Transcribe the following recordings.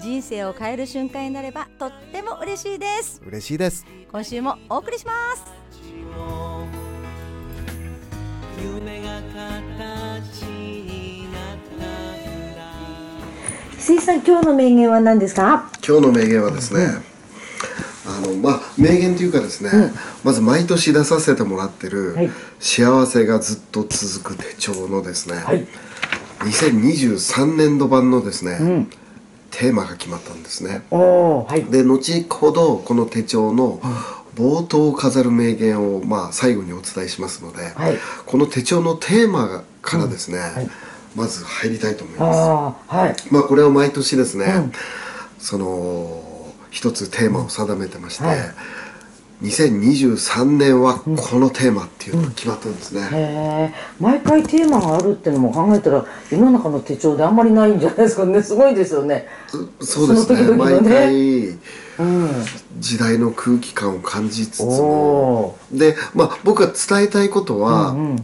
人生を変える瞬間になればとっても嬉しいです。嬉しいです。今週もお送りします。夢が形になった水さん今日の名言は何ですか？今日の名言はですね、あのまあ名言というかですね、まず毎年出させてもらってる、はい。幸せがずっと続く手帳のですね、はい。2023年度版のですね、テーマが決まったんですね。はい。で後ほどこの手帳の冒頭を飾る名言をまあ最後にお伝えしますので、はい。この手帳のテーマからですね、はい。まず入りたいと思います。はい。まあこれを毎年ですね、うん。その一つテーマを定めてまして、はい2023年はこのテーマっていうのが決まったんですね、へえ毎回テーマがあるってのも考えたら世の中の手帳であんまりないんじゃないですかね。すごいですよね。そうですね。ね。毎回うん時代の空気感を感じつつおもおでまあ僕が伝えたいことは、うんうん。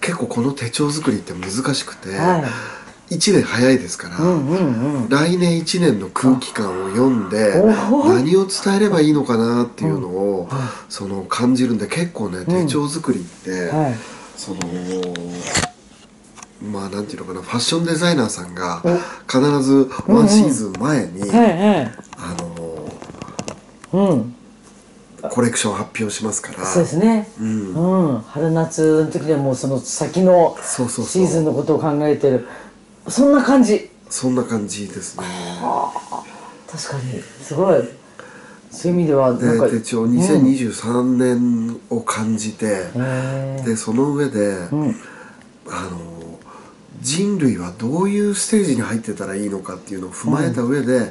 結構この手帳作りって難しくて、は1年早いですから、いうんうんうん。来年1年の空気感を読んで何を伝えればいいのかなっていうのを、はい。その感じるんで結構ね手帳作りって、はい。そのまあなんていうのかなファッションデザイナーさんがお。必ずワンシーズン前に、はいはいあのうん。コレクション発表しますから。そうですね。うん。うん。春夏の時でもうその先のそうそうそう。シーズンのことを考えてる。そんな感じ。そんな感じですね。確かに。すごい。そういう意味ではなんかで手帳2023年を感じて、へでその上で、えうん。あの人類はどういうステージに入ってたらいいのかっていうのを踏まえた上で、う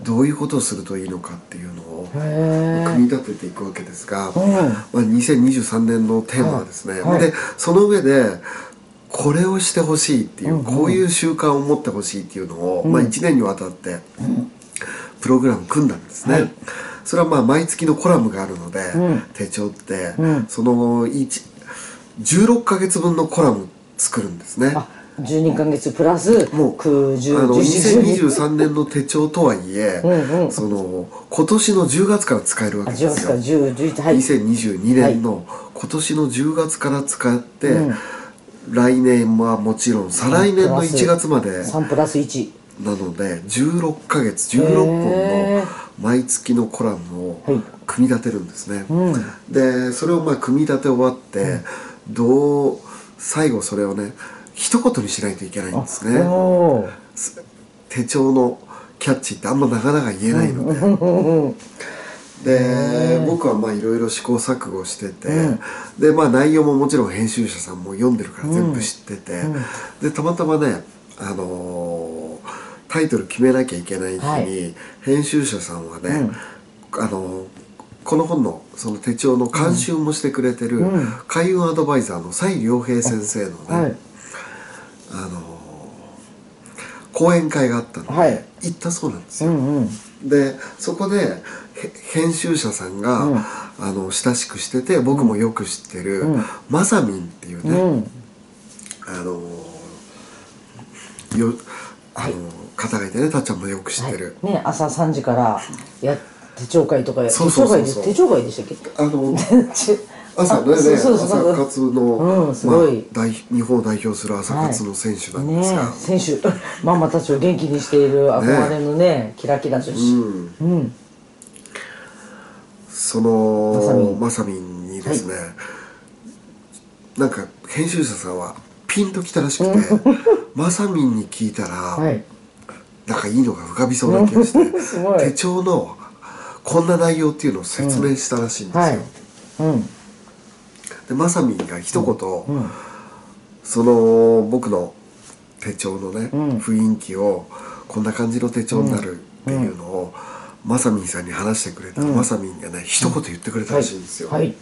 ん。どういうことをするといいのかっていうのを組み立てていくわけですが、うん。まあ、2023年のテーマはですね、はいはい。でその上でこれをしてほしいっていう、うんうん。こういう習慣を持ってほしいっていうのを、うん。まあ、1年にわたってプログラム組んだんですね。はい。それはまあ毎月のコラムがあるので、うん。手帳って、うん。その1 16ヶ月分のコラム作るんですね。あ12ヶ月プラスもう9、10、あの11、12 2023年の手帳とはいえ、うんうん。その今年の10月から使えるわあ10けですよ。月から。10、11はい。2022年の今年の10月から使って、うん来年はもちろん再来年の1月まで3プラス1なので16ヶ月16本の毎月のコラムをはい組み立てるんですね。うんでそれをまあ組み立て終わって、どう最後それをね一言にしないといけないんですね。手帳のキャッチってあんまなかなか言えないので。うんうんうんで僕はまあいろいろ試行錯誤してて、うん。でまあ内容ももちろん編集者さんも読んでるから全部知ってて、うん。でたまたまねあのータイトル決めなきゃいけない日に、はい。編集者さんはね、あのーこの本のその手帳の監修もしてくれてる、うん。開運アドバイザーの蔡良平先生のね、はい。あのー講演会があったの。で、はい。行ったそうなんですよ。うんうん。でそこでへ編集者さんが、うん。あの親しくしてて僕もよく知ってる、うん。マサミンっていうね、うん。あのよあの、方がいてねたっちゃんもよく知ってる、はい、ね朝3時からや手帳会とかやそうそうそうそう。手帳会でしたっけ？あのち 朝ね朝活の、うんすごい。まあ、代日本を代表する朝活の選手なんですねが、え選手。ママたちを元気にしている憧れのねキラキラ女子。うん、うんそのマサミンマサミンにですね、なんか編集者さんはピンときたらしくてマサミンに聞いたら、はい。なんかいいのが浮かびそうな気がして 手帳のこんな内容っていうのを説明したらしいんですよ、はい。うん。でまさみんが一言、うん。その僕の手帳のね、うん。雰囲気をこんな感じの手帳になるっていうのを、まさみんさんに話してくれたら、まさみんがね一言言ってくれたらしいんですよ、はいはい。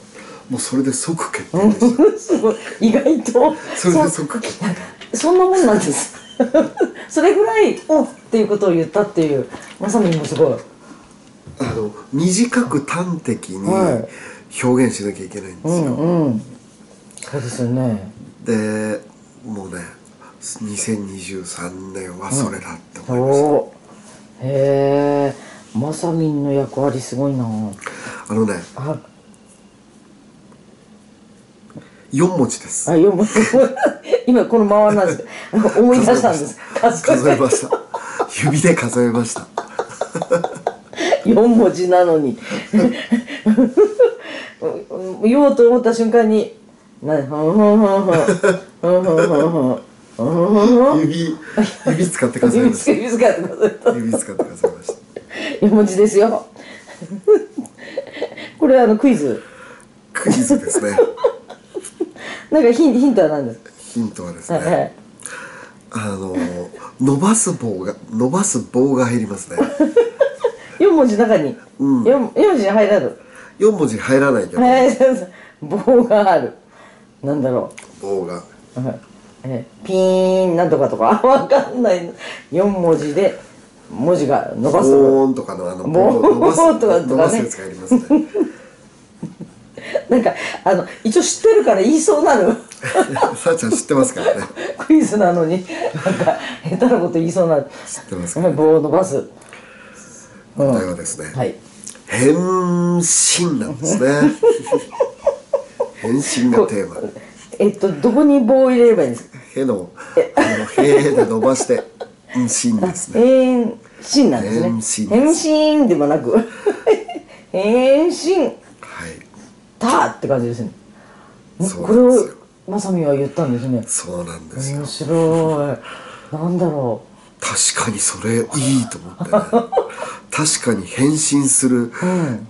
もうそれで即決。定でした、すごい。意外と。それで即決。定そんなもんなんです。それぐらいおっていうことを言ったっていうまさみもすごい。あの短く端的にはい。表現しなきゃいけないんですよ、うんうん。そうですよね。でもうね2023年はそれだって思いました、おへえまさみんの役割すごいな。あのねあ。4文字です。あ読む 今このままなんです。思い出したんです。数えました。指で数えました。4文字なのに。言おうと思った瞬間に指指使って数え指ました。指使って数えました4文字ですよ。これあのクイズ。クイズですね。なんかヒンヒントは何ですか？ヒントはですはいはねい。あの伸ばす棒が伸ばす棒が入りますね。4文字の中に、うん。四四文字に入らる4文字入らないけど、はい棒がある。なんだろ棒が。う、はい。えピーンなんとかとか？わかんない。4文字で文字が伸ばす。ボーンとかのあの棒を伸ばすとか伸ばすやつがありますね。なんかあの一応知ってるから言いそうなの。さあちゃん知ってますからね。クイズなのに。なんか下手なこと言いそうなる知ってますか？ら、ね、棒を伸ばす、うん答えはですね、はい。変身なんですね。変身がテーマ。えっとどこに棒を入れればいいんですか？へのあのへで伸ばして変身ですね。変身なんですね。変身変身でもなく。変身はい。たって感じですね。これをまさみは言ったんですね。そうなんですよ。面白い。なんだろ確かにそれいいと思ってね。確かに変身する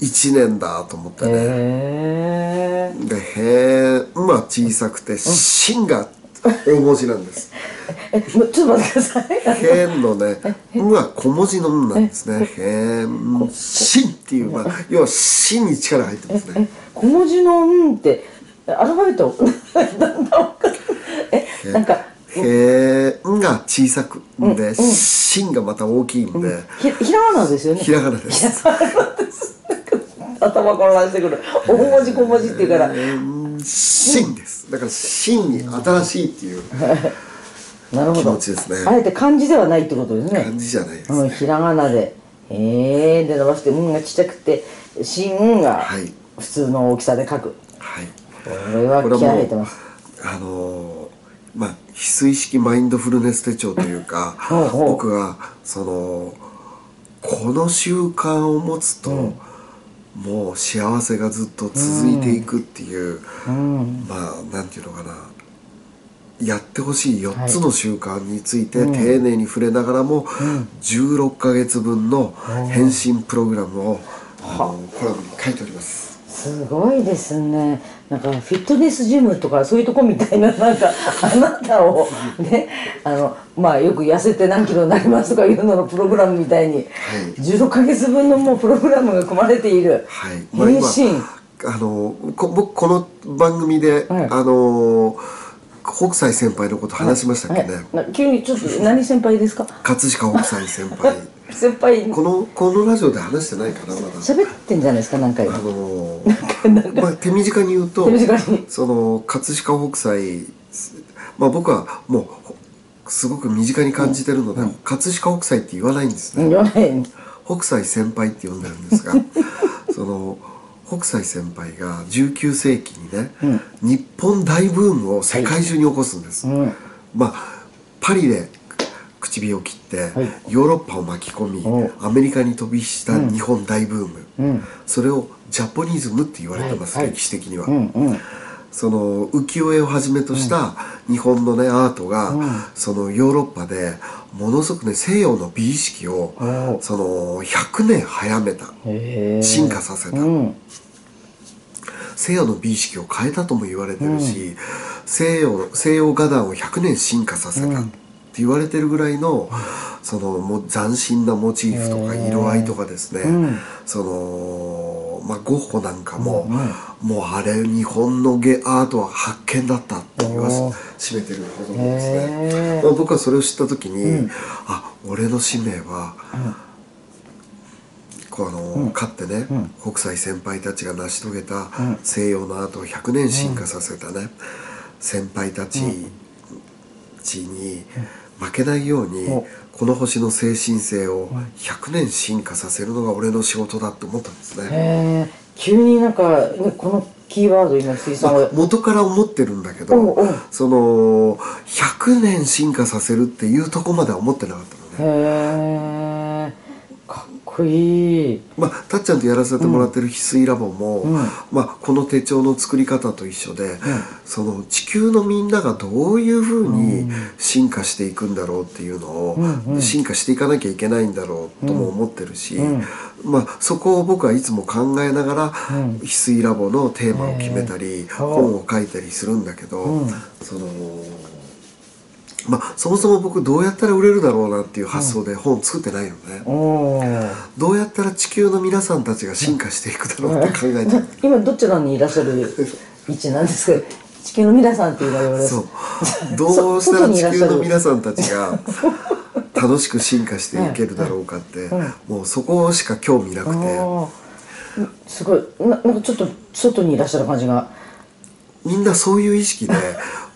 一年だと思ってうね、へえで「へー」まあ小さくて「しん」が大文字なんです。えちょっと待ってください「へん」のね「ん」は小文字の「ん」なんですね「へんしん」っていう、まあ、要は「しん」に力入ってますね。え小文字の「ん」ってアルファベット えなんか「へん」が小さくで「しん」がまた大きいんで。ひひらがなですよね。ひらがなです。頭混乱してくる。大文字小文字っていうから「しん」ですだから「しん」に新しいっていう気 なるほど。持ちですね。あえて漢字ではないってことですね。感じじゃないですうん、ひらがなで「えー」で伸ばして「うん」がちっちゃくて「しん」がはい。普通の大きさで書く。はい。これは気合入ってます。あのーまあ翡翠式マインドフルネス手帳というか僕がそのこの習慣を持つと、もう幸せがずっと続いていくっていう、うん。まあなんていうのかな。やってほしい4つの習慣について丁寧に触れながらも、16ヶ月分の返信プログラムを、あのコラムに書いております。すごいですね。なんかフィットネスジムとかそういうとこみたいななんか あなたをねあのまあよく痩せて何キロになりますとかいうののプログラムみたいに、16ヶ月分のもうプログラムが組まれている、はい、あのこ僕この番組で、はい。あの北斎先輩のこと話しましたっけね、はい、な急にちょっと何先輩ですか？葛飾北斎先輩。先輩。このこのラジオで話してないかなまだ。喋ってんじゃないですか何回あものまあ手短に言うと手短に。その葛飾北斎まあ僕はもうほすごく身近に感じてるので、葛飾北斎って言わないんですね、言わない。北斎先輩って呼んでるんですが その北斎先輩が19世紀にね、日本大ブームを世界中に起こすんです、うん。まあパリで口火を切って、はい。ヨーロッパを巻き込みおアメリカに飛び火した日本大ブーム、うん。それをジャポニズムって言われてます、はい。はい。歴史的には、うん。うん。その浮世絵をはじめとした日本のねアートが、そのヨーロッパでものすごくね西洋の美意識をおその100年早めた進化させた、うん。西洋の美意識を変えたとも言われてるし、西洋西洋画壇を100年進化させたって言われてるぐらいのそのもう斬新なモチーフとか色合いとかですね、そのまあゴッホなんかも、もうあれ日本のゲアートは発見だったって言わしめてるほどなんですね、まあ、僕はそれを知った時に、あ俺の使命は、あの、かってね、国際先輩たちが成し遂げた西洋のアートを100年進化させたね、先輩たちに負けないように、この星の精神性を100年進化させるのが俺の仕事だって思ったんですね。急になんかねこのキーワード今水さんが、元から思ってるんだけど、その100年進化させるっていうとこまでは思ってなかったのね。こいい。まあ、たっちゃんとやらせてもらってる翡翠ラボも、まあ、この手帳の作り方と一緒で、その地球のみんながどういうふうに進化していくんだろうっていうのを、進化していかなきゃいけないんだろうとも思ってるし、まあ、そこを僕はいつも考えながら、翡翠ラボのテーマを決めたり、本を書いたりするんだけど、その。まあ、そもそも僕どうやったら売れるだろうなっていう発想で本作ってないのね、おー。どうやったら地球の皆さんたちが進化していくだろうって考えて。る 今どちらにいらっしゃる位置なんですか地球の皆さんっていうのは言われます そう。どうしたら地球の皆さんたちが楽しく進化していけるだろうかってもうそこしか興味なくて。すごい。ななんかちょっと外にいらっしゃる感じが。みんなそういう意識で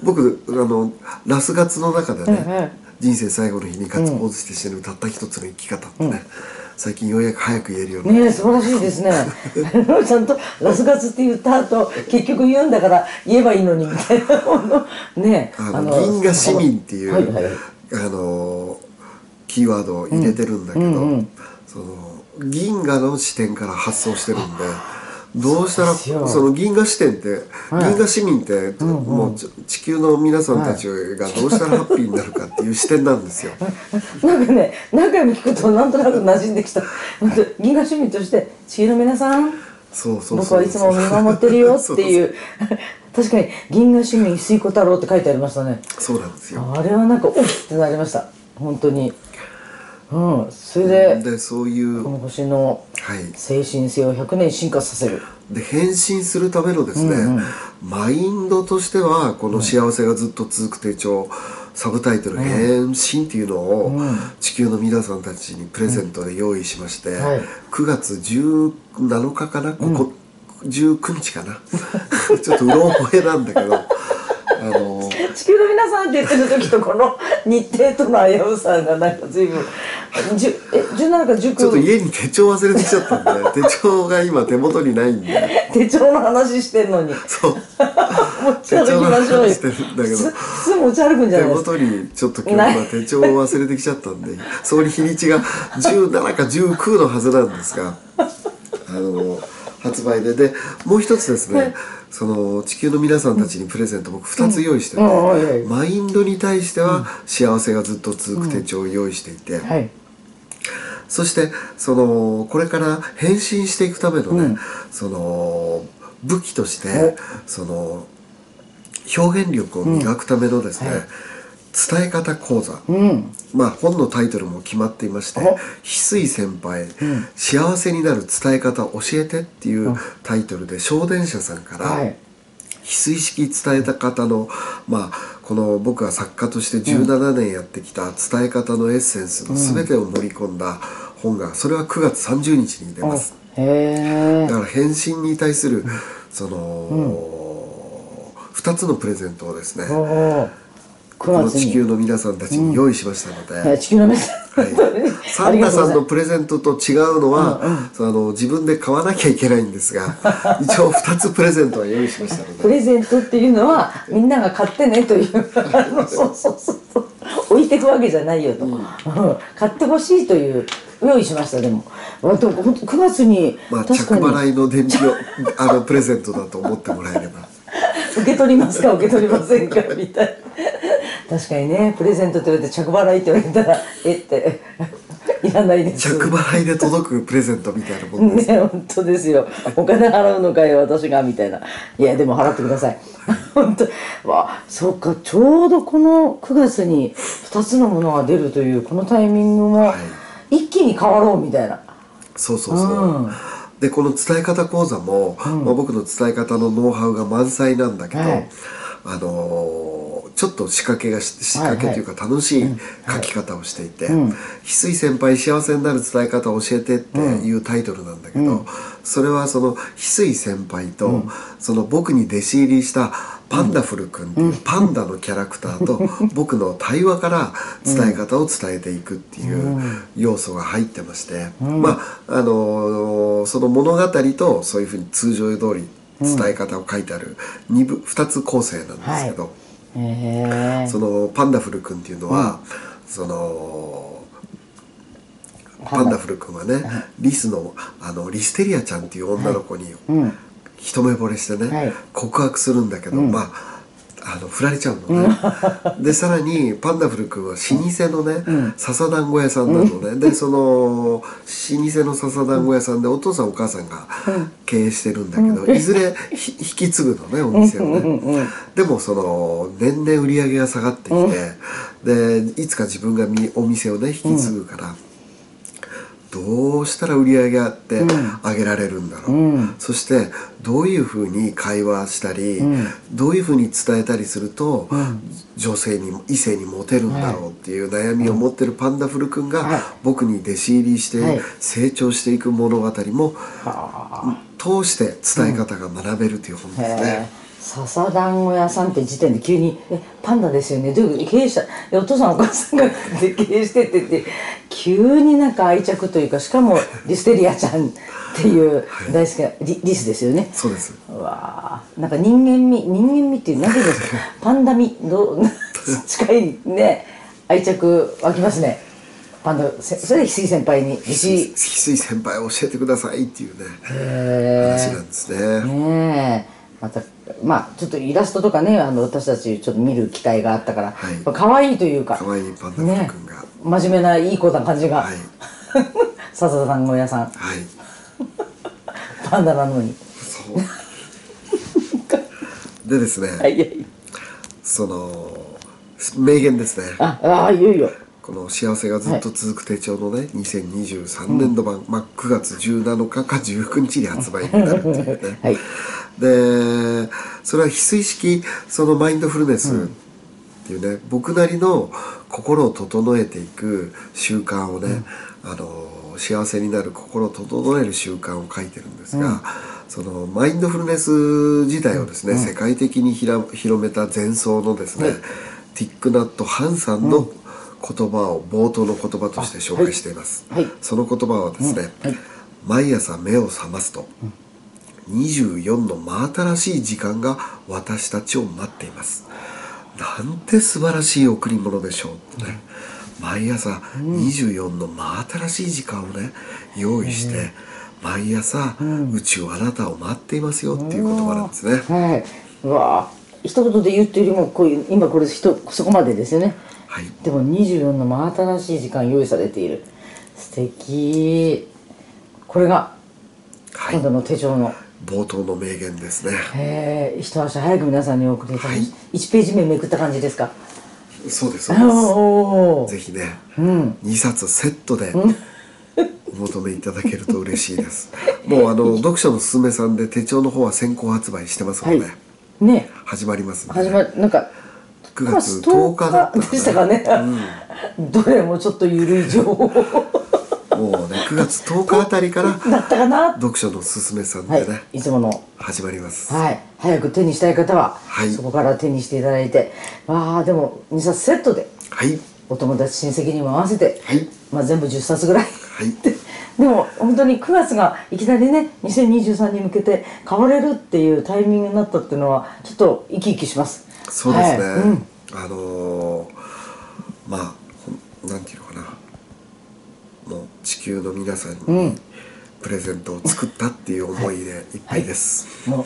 僕あのラスガツの中でね人生最後の日にガッツポーズして死ぬたった一つの生き方ってね最近ようやく早く言えるようになねえ素晴らしいですね。ちゃんとラスガツって言った後結局言うんだから言えばいいのにみたいなもの。ねえあの銀河市民っていう、はいはいあのキーワードを入れてるんだけど、その銀河の視点から発想してるんで。どうしたらその銀河視点って、はい。銀河市民って、もうち地球の皆さんたちがどうしたらハッピーになるかっていう視点なんですよ。なんかね何回も聞くとなんとなく馴染んできた。銀河市民として地球の皆さんそうそうそう。僕はいつも見守ってるよっていう。確かに銀河市民水子太郎って書いてありましたね。そうなんですよ。あれはなんかおっってなりました。本当にうん。それででそういうこの星のはい。精神性を100年進化させる。で変身するためのですね、マインドとしてはこの「幸せがずっと続く手帳」サブタイトル「変身」っていうのを地球の皆さんたちにプレゼントで用意しまして、はい。9月17日かな？ここ、19日かな？ちょっとうろ覚えなんだけどあの地球の皆さんって言ってる時とこの日程との危うさがなんか随分じゅえ17か19ちょっと家に手帳忘れてきちゃったんで 手帳が今手元にないんで。手帳の話してんのに。そう。持ち歩きましょうよ。手帳の話してるんだけど。普通持ち歩くんじゃ手ないですか。元にちょっと今日は手帳を忘れてきちゃったんでそこに日にちが17か19のはずなんですがあの発売で。でもう一つですねその地球の皆さんたちにプレゼント僕2つ用意してて、うん。うんはいはい。マインドに対しては幸せがずっと続く手帳を用意していて、はい。そしてそのこれから変身していくためのね、その武器としてその表現力を磨くためのですね、伝え方講座、うん。まあ本のタイトルも決まっていましてお「翡翠先輩、幸せになる伝え方教えて」っていうタイトルで小電車さんから、はい。翡翠式伝えた方のまあこの僕が作家として17年やってきた伝え方のエッセンスの全てを盛り込んだ本がそれは9月30日に出ます。だから返信に対するその2つのプレゼントをですねおお9この地球の皆さんたちに用意しましたので、はい地球の皆さん。はい、サンタさんのプレゼントと違うのは、そのあの自分で買わなきゃいけないんですが 一応2つプレゼントは用意しましたので。プレゼントっていうのはみんなが買ってねというそうそうそうそう。置いていくわけじゃないよと、うん。買ってほしいという用意しました。でもあでもほんと9月にまあ着払いの伝票あのプレゼントだと思ってもらえれば。受け取りますか受け取りませんかみたいな確かにねプレゼントって言われて着払いって言われたらえって。いらないです。着払いで届くプレゼントみたいなもんです、ね本当ですよ。お金払うのかよ私がみたいな。いやでも払ってください。本当。わそうかちょうどこの9月に2つのものが出るというこのタイミングもは一気に変わろうみたいな。そうそうそう、うん。でこの伝え方講座も、まあ、僕の伝え方のノウハウが満載なんだけど、はいあのーちょっと仕掛けがし仕掛けというか楽しい書き方をしていて「翡翠先輩幸せになる伝え方を教えて」っていうタイトルなんだけど、それはその翡翠先輩と、その僕に弟子入りしたパンダフル君っていうパンダのキャラクターと 僕の対話から伝え方を伝えていくっていう要素が入ってまして、まああのーその物語とそういうふうに通常通り伝え方を書いてある 2, 部2つ構成なんですけど、へえそのパンダフル君っていうのは、そのパンダ。フル君はね、リスのあのリステリアちゃんっていう女の子にうん。一目惚れしてね、はい。告白するんだけど、まああの振られちゃうのね、でさらにパンダフル君は老舗のね、笹団子屋さんなのね、でその老舗の笹団子屋さんでお父さんお母さんが経営してるんだけど、いずれひ引き継ぐのねお店をね、でもその年々売り上げが下がってきて、でいつか自分がみお店をね引き継ぐから、どうしたら売り上げあって上げられるんだろう、そしてどういうふうに会話したり、どういうふうに伝えたりすると、女性に異性にモテるんだろうっていう悩みを持ってるパンダフル君が、はい。僕に弟子入りしてはい。成長していく物語も、通して伝え方が学べるという本ですね。笹団子屋さんって時点で急に「えパンダですよね。どういう経営者えお父さんお母さんが経営してって」って急になんか愛着というかしかも リステリアちゃんっていう大好きなリリスですよね。そうです。うわーなんか人間味人間味っていう何ていうんですか？パンダ味。どう？近いね。愛着湧きますね。パンダせそれで翡翠先輩に翡弟翠。先輩教えてくださいっていうねへ話なんですね。ねえ。またまあちょっとイラストとかねあの私たちちょっと見る機会があったから、はい。可愛いというか。可愛いパンダ君が。ね真面目ないい子な感じが、はい。笹団子屋さん。はい。パンダなのに。そう。でですね、はい。はいその名言ですね。ああいよいよ。この「幸せがずっと続く手帳」のね2023年度版、まあ、9月17日か19日に発売になるっていうね、はい。でそれは翡翠式そのマインドフルネスっていうね、僕なりの心を整えていく習慣をね、あの幸せになる心を整える習慣を書いてるんですが、そのマインドフルネス自体をですね、世界的にひら広めた前奏のですね、はい。ティックナット・ハンさんの言葉を冒頭の言葉として紹介しています、はい。その言葉はですね、はい。毎朝目を覚ますと、24の真新しい時間が私たちを待っていますなんて素晴らしい贈り物でしょうね、毎朝24の真新しい時間をね用意して、毎朝、宇宙はあなたを待っていますよっていう言葉なんですね、はい。うわあ、一言で言うっていうよりも、こういう、今これ人、そこまでですよね。はいでも24の真新しい時間用意されている。素敵。これが、はい今度の手帳の。冒頭の名言ですねへえ、一足早く皆さんにお送りいただきはい1ページ目めくった感じですか？そうですそうです。ぜひね、うん。2冊セットでお求めいただけると嬉しいです もうあの読書のすすめさんで手帳の方は先行発売してますので、はい。ね、始まりますので始まなんか。9月10日だったのでしたかね。どれもちょっと緩い情報もうね9月10日あたりからだったかな？読書のすすめさんはいでね、。いつもの。始まります。はい、早く手にしたい方は、はい。そこから手にしていただいて。ああでも2冊セットではい。お友達親戚にも合わせて、はい。まあ、全部10冊ぐらい、はい。で でも本当に9月がいきなりね2023に向けて変われるっていうタイミングになったっていうのはちょっと生き生きします。そうですね、はい。うん。あのーまあなんていうもう地球の皆さんにプレゼントを作ったっていう思いでい。っぱいです。も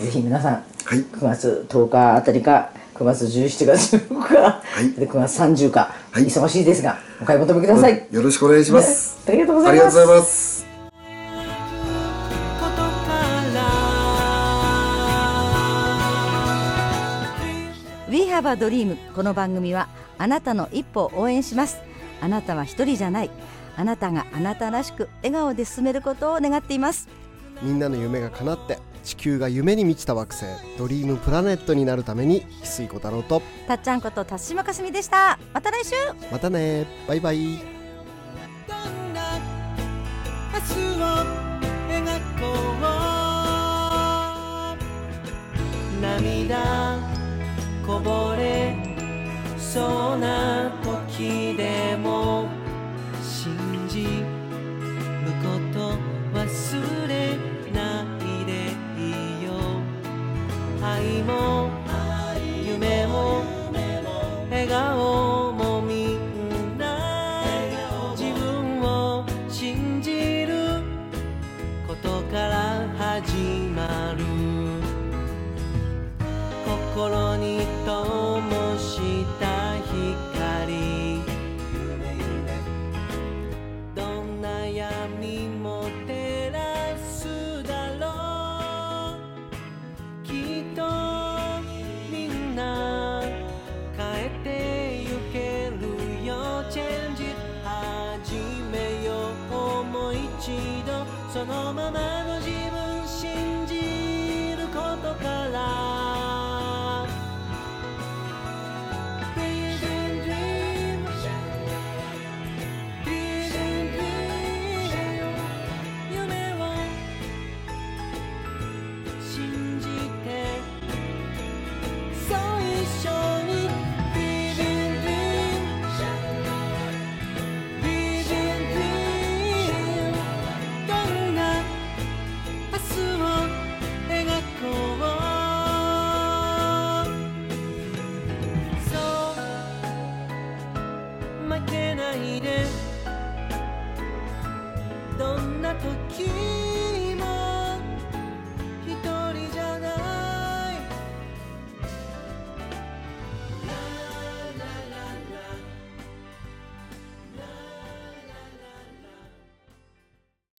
うぜひ皆さんはい。9月10日あたりか9月17月14日、い。で9月30日、はい。忙しいですがお買い求めください、よろしくお願いします、ね。ありがとうごあざいます。りがとうございます。ことから We have a dream この番組はあなたの一歩を応援します。あなたは一人じゃないあなたがあなたらしく笑顔で進めることを願っています。みんなの夢が叶って地球が夢に満ちた惑星ドリームプラネットになるために翡翠小太郎と。たっちゃんこと田島かすみでした。また来週。またね。バイバイ。どんな明日を描こう。涙こぼれそうな時でもも夢も笑顔もみんな自分を信じることから始まる。心に灯した